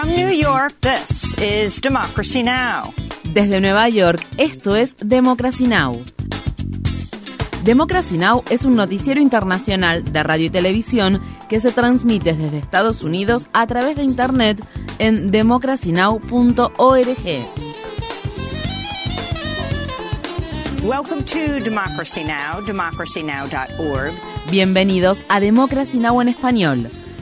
From New York, this is Democracy Now! Desde Nueva York, esto es Democracy Now! Democracy Now! es un noticiero internacional de radio y televisión que se transmite desde Estados Unidos a través de Internet en democracynow.org. Welcome to Democracy Now!, democracynow.org. Bienvenidos a Democracy Now! en español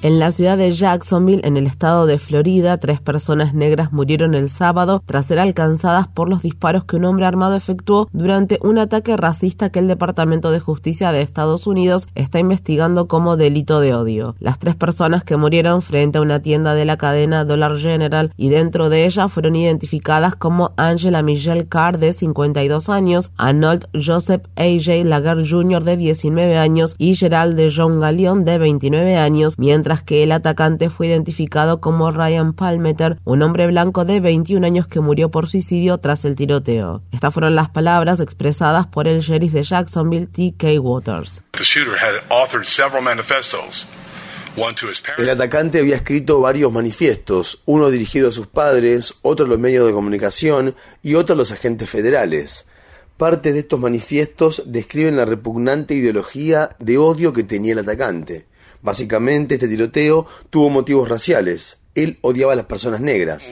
En la ciudad de Jacksonville, en el estado de Florida, tres personas negras murieron el sábado tras ser alcanzadas por los disparos que un hombre armado efectuó durante un ataque racista que el Departamento de Justicia de Estados Unidos está investigando como delito de odio. Las tres personas que murieron frente a una tienda de la cadena Dollar General y dentro de ella fueron identificadas como Angela Michelle Carr de 52 años, Arnold Joseph A.J. Laguerre Jr. de 19 años y Gerald de John Galeón de 29 años, mientras mientras que el atacante fue identificado como Ryan Palmeter, un hombre blanco de 21 años que murió por suicidio tras el tiroteo. Estas fueron las palabras expresadas por el sheriff de Jacksonville, T.K. Waters. El atacante había escrito varios manifiestos, uno dirigido a sus padres, otro a los medios de comunicación y otro a los agentes federales. Parte de estos manifiestos describen la repugnante ideología de odio que tenía el atacante. Básicamente, este tiroteo tuvo motivos raciales. Él odiaba a las personas negras.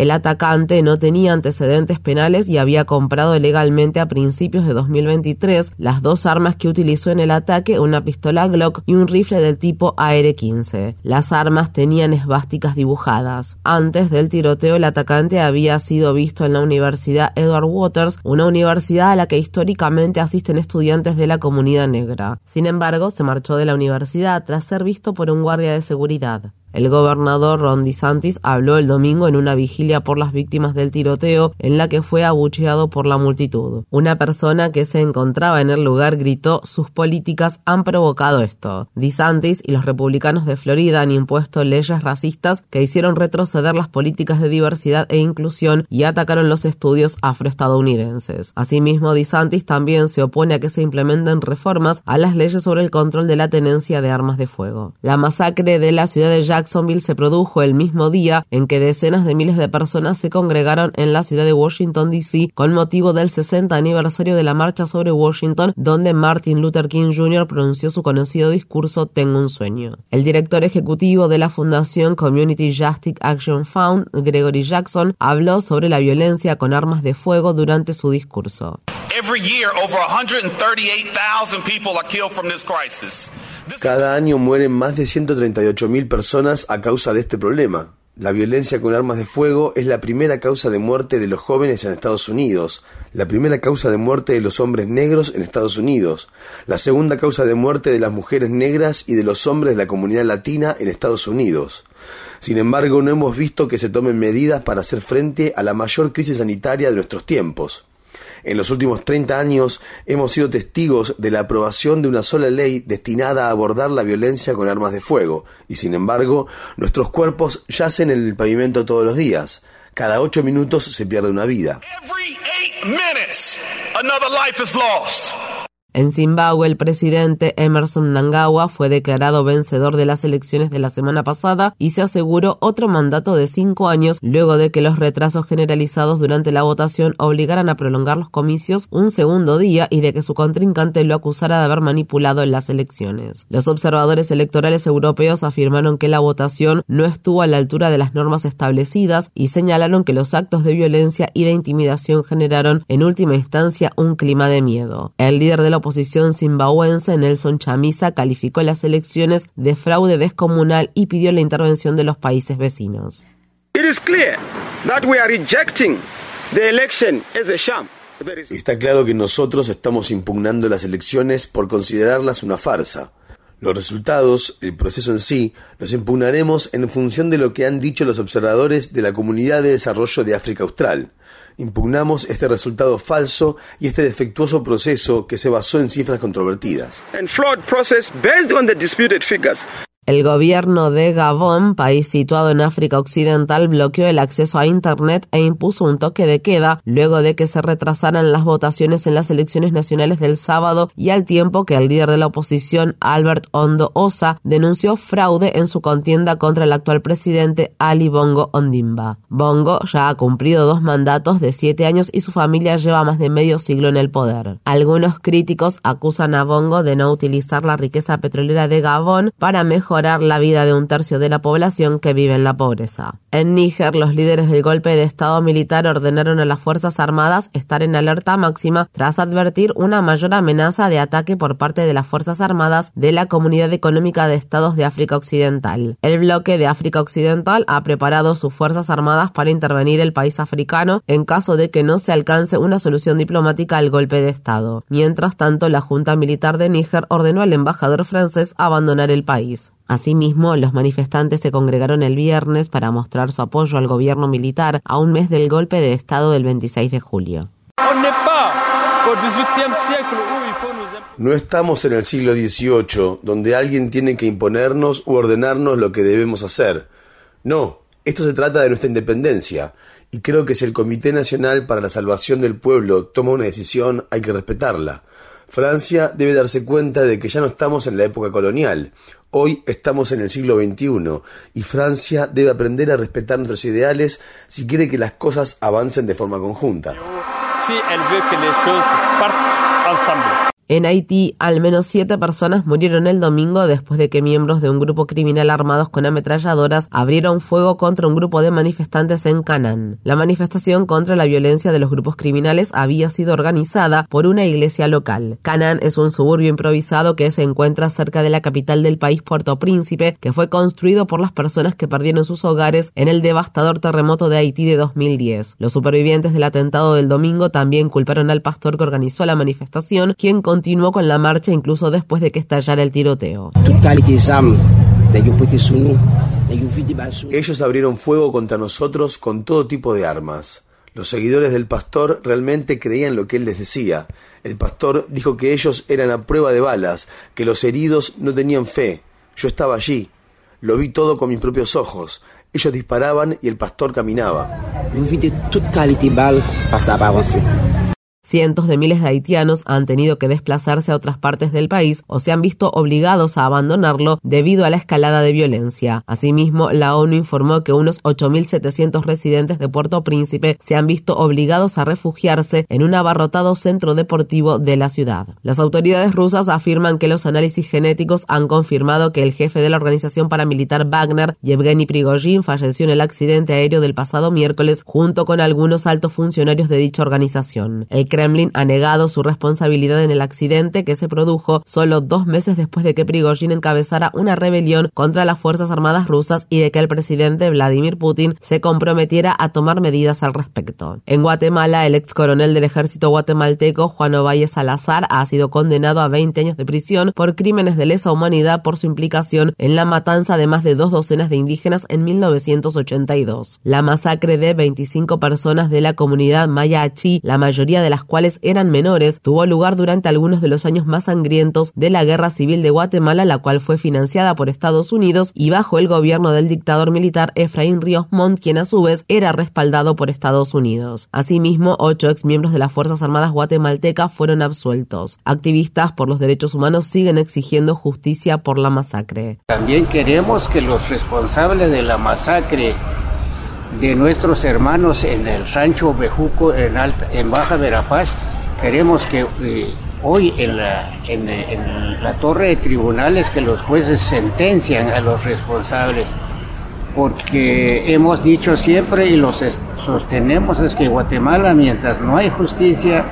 El atacante no tenía antecedentes penales y había comprado legalmente a principios de 2023 las dos armas que utilizó en el ataque, una pistola Glock y un rifle del tipo AR-15. Las armas tenían esvásticas dibujadas. Antes del tiroteo, el atacante había sido visto en la Universidad Edward Waters, una universidad a la que históricamente asisten estudiantes de la comunidad negra. Sin embargo, se marchó de la universidad tras ser visto por un guardia de seguridad. El gobernador Ron DeSantis habló el domingo en una vigilia por las víctimas del tiroteo en la que fue abucheado por la multitud. Una persona que se encontraba en el lugar gritó sus políticas han provocado esto. DeSantis y los republicanos de Florida han impuesto leyes racistas que hicieron retroceder las políticas de diversidad e inclusión y atacaron los estudios afroestadounidenses. Asimismo, DeSantis también se opone a que se implementen reformas a las leyes sobre el control de la tenencia de armas de fuego. La masacre de la ciudad de Jacksonville se produjo el mismo día en que decenas de miles de personas se congregaron en la ciudad de Washington, D.C. con motivo del 60 aniversario de la marcha sobre Washington, donde Martin Luther King Jr. pronunció su conocido discurso Tengo un sueño. El director ejecutivo de la Fundación Community Justice Action Fund, Gregory Jackson, habló sobre la violencia con armas de fuego durante su discurso. Cada año mueren más de 138.000 personas a causa de este problema. La violencia con armas de fuego es la primera causa de muerte de los jóvenes en Estados Unidos, la primera causa de muerte de los hombres negros en Estados Unidos, la segunda causa de muerte de las mujeres negras y de los hombres de la comunidad latina en Estados Unidos. Sin embargo, no hemos visto que se tomen medidas para hacer frente a la mayor crisis sanitaria de nuestros tiempos. En los últimos 30 años hemos sido testigos de la aprobación de una sola ley destinada a abordar la violencia con armas de fuego, y sin embargo, nuestros cuerpos yacen en el pavimento todos los días. Cada ocho minutos se pierde una vida. En Zimbabue, el presidente Emerson Mnangagwa fue declarado vencedor de las elecciones de la semana pasada y se aseguró otro mandato de cinco años luego de que los retrasos generalizados durante la votación obligaran a prolongar los comicios un segundo día y de que su contrincante lo acusara de haber manipulado las elecciones. Los observadores electorales europeos afirmaron que la votación no estuvo a la altura de las normas establecidas y señalaron que los actos de violencia y de intimidación generaron en última instancia un clima de miedo. El líder de oposición zimbabuense Nelson Chamisa calificó las elecciones de fraude descomunal y pidió la intervención de los países vecinos. Está claro que nosotros estamos impugnando las elecciones por considerarlas una farsa. Los resultados, el proceso en sí, los impugnaremos en función de lo que han dicho los observadores de la Comunidad de Desarrollo de África Austral. Impugnamos este resultado falso y este defectuoso proceso que se basó en cifras controvertidas. El gobierno de Gabón, país situado en África Occidental, bloqueó el acceso a Internet e impuso un toque de queda luego de que se retrasaran las votaciones en las elecciones nacionales del sábado y al tiempo que el líder de la oposición, Albert Ondo Osa, denunció fraude en su contienda contra el actual presidente Ali Bongo Ondimba. Bongo ya ha cumplido dos mandatos de siete años y su familia lleva más de medio siglo en el poder. Algunos críticos acusan a Bongo de no utilizar la riqueza petrolera de Gabón para mejorar la vida de un tercio de la población que vive en la pobreza. En Níger, los líderes del golpe de Estado militar ordenaron a las Fuerzas Armadas estar en alerta máxima tras advertir una mayor amenaza de ataque por parte de las Fuerzas Armadas de la Comunidad Económica de Estados de África Occidental. El bloque de África Occidental ha preparado sus Fuerzas Armadas para intervenir el país africano en caso de que no se alcance una solución diplomática al golpe de Estado. Mientras tanto, la Junta Militar de Níger ordenó al embajador francés abandonar el país. Asimismo, los manifestantes se congregaron el viernes para mostrar su apoyo al gobierno militar a un mes del golpe de Estado del 26 de julio. No estamos en el siglo XVIII, donde alguien tiene que imponernos u ordenarnos lo que debemos hacer. No, esto se trata de nuestra independencia, y creo que si el Comité Nacional para la Salvación del Pueblo toma una decisión, hay que respetarla. Francia debe darse cuenta de que ya no estamos en la época colonial. Hoy estamos en el siglo XXI y Francia debe aprender a respetar nuestros ideales si quiere que las cosas avancen de forma conjunta. En Haití, al menos siete personas murieron el domingo después de que miembros de un grupo criminal armados con ametralladoras abrieron fuego contra un grupo de manifestantes en Canán. La manifestación contra la violencia de los grupos criminales había sido organizada por una iglesia local. Canán es un suburbio improvisado que se encuentra cerca de la capital del país, Puerto Príncipe, que fue construido por las personas que perdieron sus hogares en el devastador terremoto de Haití de 2010. Los supervivientes del atentado del domingo también culparon al pastor que organizó la manifestación, quien continuó con la marcha incluso después de que estallara el tiroteo. Ellos abrieron fuego contra nosotros con todo tipo de armas. Los seguidores del pastor realmente creían lo que él les decía. El pastor dijo que ellos eran a prueba de balas, que los heridos no tenían fe. Yo estaba allí. Lo vi todo con mis propios ojos. Ellos disparaban y el pastor caminaba. Cientos de miles de haitianos han tenido que desplazarse a otras partes del país o se han visto obligados a abandonarlo debido a la escalada de violencia. Asimismo, la ONU informó que unos 8.700 residentes de Puerto Príncipe se han visto obligados a refugiarse en un abarrotado centro deportivo de la ciudad. Las autoridades rusas afirman que los análisis genéticos han confirmado que el jefe de la organización paramilitar Wagner, Yevgeny Prigozhin, falleció en el accidente aéreo del pasado miércoles junto con algunos altos funcionarios de dicha organización. Kremlin ha negado su responsabilidad en el accidente que se produjo solo dos meses después de que Prigozhin encabezara una rebelión contra las Fuerzas Armadas rusas y de que el presidente Vladimir Putin se comprometiera a tomar medidas al respecto. En Guatemala, el ex coronel del ejército guatemalteco, Juan Ovalle Salazar, ha sido condenado a 20 años de prisión por crímenes de lesa humanidad por su implicación en la matanza de más de dos docenas de indígenas en 1982. La masacre de 25 personas de la comunidad maya achí, la mayoría de las cuales eran menores, tuvo lugar durante algunos de los años más sangrientos de la Guerra Civil de Guatemala, la cual fue financiada por Estados Unidos y bajo el gobierno del dictador militar Efraín Ríos Montt, quien a su vez era respaldado por Estados Unidos. Asimismo, ocho exmiembros de las Fuerzas Armadas guatemaltecas fueron absueltos. Activistas por los derechos humanos siguen exigiendo justicia por la masacre. También queremos que los responsables de la masacre de nuestros hermanos en el rancho Bejuco en, Alta, en Baja Verapaz. Queremos que eh, hoy en la, torre de tribunales que los jueces sentencian a los responsables, porque hemos dicho siempre y los sostenemos es que Guatemala mientras no hay justicia,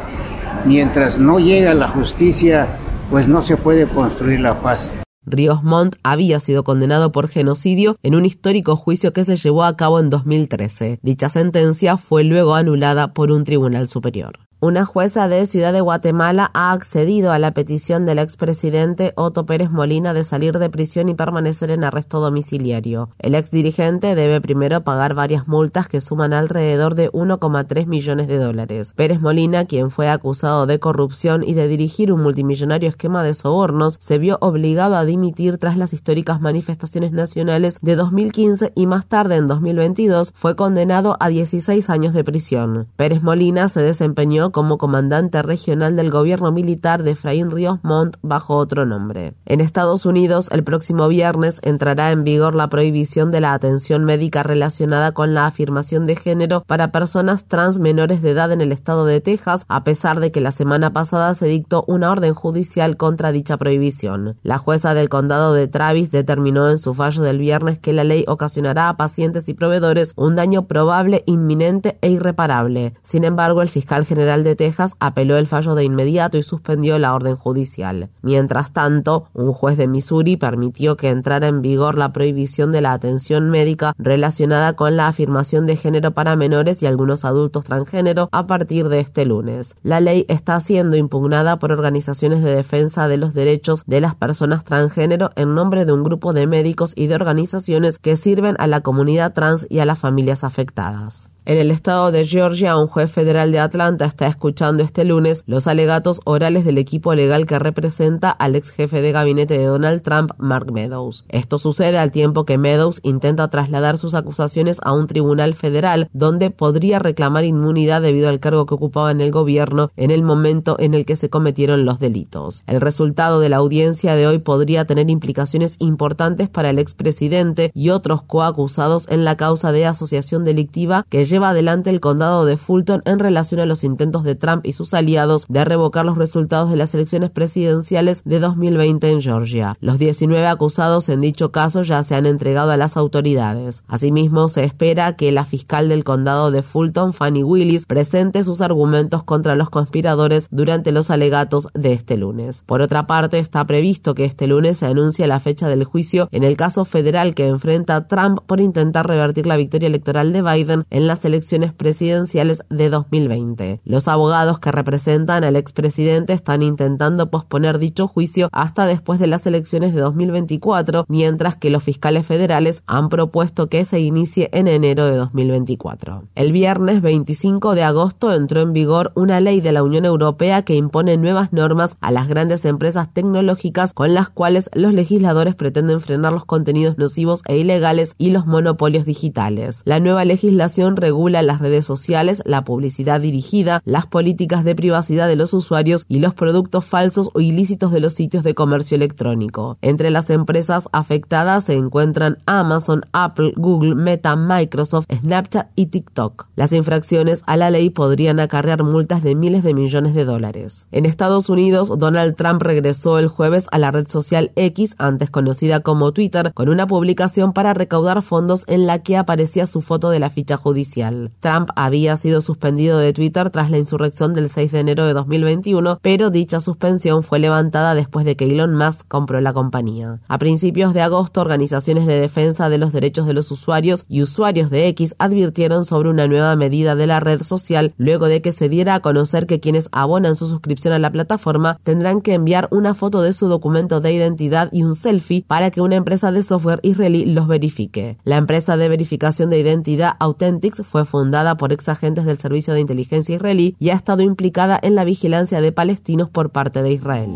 mientras no llega la justicia, pues no se puede construir la paz. Ríos Montt había sido condenado por genocidio en un histórico juicio que se llevó a cabo en 2013. Dicha sentencia fue luego anulada por un tribunal superior. Una jueza de Ciudad de Guatemala ha accedido a la petición del expresidente Otto Pérez Molina de salir de prisión y permanecer en arresto domiciliario. El exdirigente debe primero pagar varias multas que suman alrededor de 1,3 millones de dólares. Pérez Molina, quien fue acusado de corrupción y de dirigir un multimillonario esquema de sobornos, se vio obligado a dimitir tras las históricas manifestaciones nacionales de 2015 y más tarde, en 2022, fue condenado a 16 años de prisión. Pérez Molina se desempeñó como comandante regional del gobierno militar de Efraín Ríos Montt bajo otro nombre. En Estados Unidos, el próximo viernes entrará en vigor la prohibición de la atención médica relacionada con la afirmación de género para personas trans menores de edad en el estado de Texas, a pesar de que la semana pasada se dictó una orden judicial contra dicha prohibición. La jueza del condado de Travis determinó en su fallo del viernes que la ley ocasionará a pacientes y proveedores un daño probable, inminente e irreparable. Sin embargo, el fiscal general de Texas apeló el fallo de inmediato y suspendió la orden judicial. Mientras tanto, un juez de Missouri permitió que entrara en vigor la prohibición de la atención médica relacionada con la afirmación de género para menores y algunos adultos transgénero a partir de este lunes. La ley está siendo impugnada por organizaciones de defensa de los derechos de las personas transgénero en nombre de un grupo de médicos y de organizaciones que sirven a la comunidad trans y a las familias afectadas. En el estado de Georgia, un juez federal de Atlanta está escuchando este lunes los alegatos orales del equipo legal que representa al ex jefe de gabinete de Donald Trump, Mark Meadows. Esto sucede al tiempo que Meadows intenta trasladar sus acusaciones a un tribunal federal donde podría reclamar inmunidad debido al cargo que ocupaba en el gobierno en el momento en el que se cometieron los delitos. El resultado de la audiencia de hoy podría tener implicaciones importantes para el expresidente y otros coacusados en la causa de asociación delictiva que lleva lleva adelante el condado de Fulton en relación a los intentos de Trump y sus aliados de revocar los resultados de las elecciones presidenciales de 2020 en Georgia. Los 19 acusados en dicho caso ya se han entregado a las autoridades. Asimismo, se espera que la fiscal del condado de Fulton, Fanny Willis, presente sus argumentos contra los conspiradores durante los alegatos de este lunes. Por otra parte, está previsto que este lunes se anuncie la fecha del juicio en el caso federal que enfrenta Trump por intentar revertir la victoria electoral de Biden en las elecciones presidenciales de 2020. Los abogados que representan al expresidente están intentando posponer dicho juicio hasta después de las elecciones de 2024, mientras que los fiscales federales han propuesto que se inicie en enero de 2024. El viernes 25 de agosto entró en vigor una ley de la Unión Europea que impone nuevas normas a las grandes empresas tecnológicas con las cuales los legisladores pretenden frenar los contenidos nocivos e ilegales y los monopolios digitales. La nueva legislación regula regula las redes sociales, la publicidad dirigida, las políticas de privacidad de los usuarios y los productos falsos o ilícitos de los sitios de comercio electrónico. Entre las empresas afectadas se encuentran Amazon, Apple, Google, Meta, Microsoft, Snapchat y TikTok. Las infracciones a la ley podrían acarrear multas de miles de millones de dólares. En Estados Unidos, Donald Trump regresó el jueves a la red social X, antes conocida como Twitter, con una publicación para recaudar fondos en la que aparecía su foto de la ficha judicial. Trump había sido suspendido de Twitter tras la insurrección del 6 de enero de 2021, pero dicha suspensión fue levantada después de que Elon Musk compró la compañía. A principios de agosto, organizaciones de defensa de los derechos de los usuarios y usuarios de X advirtieron sobre una nueva medida de la red social luego de que se diera a conocer que quienes abonan su suscripción a la plataforma tendrán que enviar una foto de su documento de identidad y un selfie para que una empresa de software israelí los verifique. La empresa de verificación de identidad Authentics fue fundada por ex agentes del Servicio de Inteligencia israelí y ha estado implicada en la vigilancia de palestinos por parte de Israel.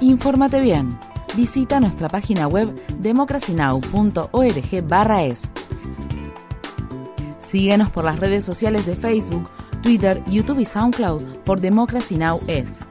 Infórmate bien. Visita nuestra página web democracynow.org/es. Síguenos por las redes sociales de Facebook, Twitter, YouTube y SoundCloud por Democracy Now! es.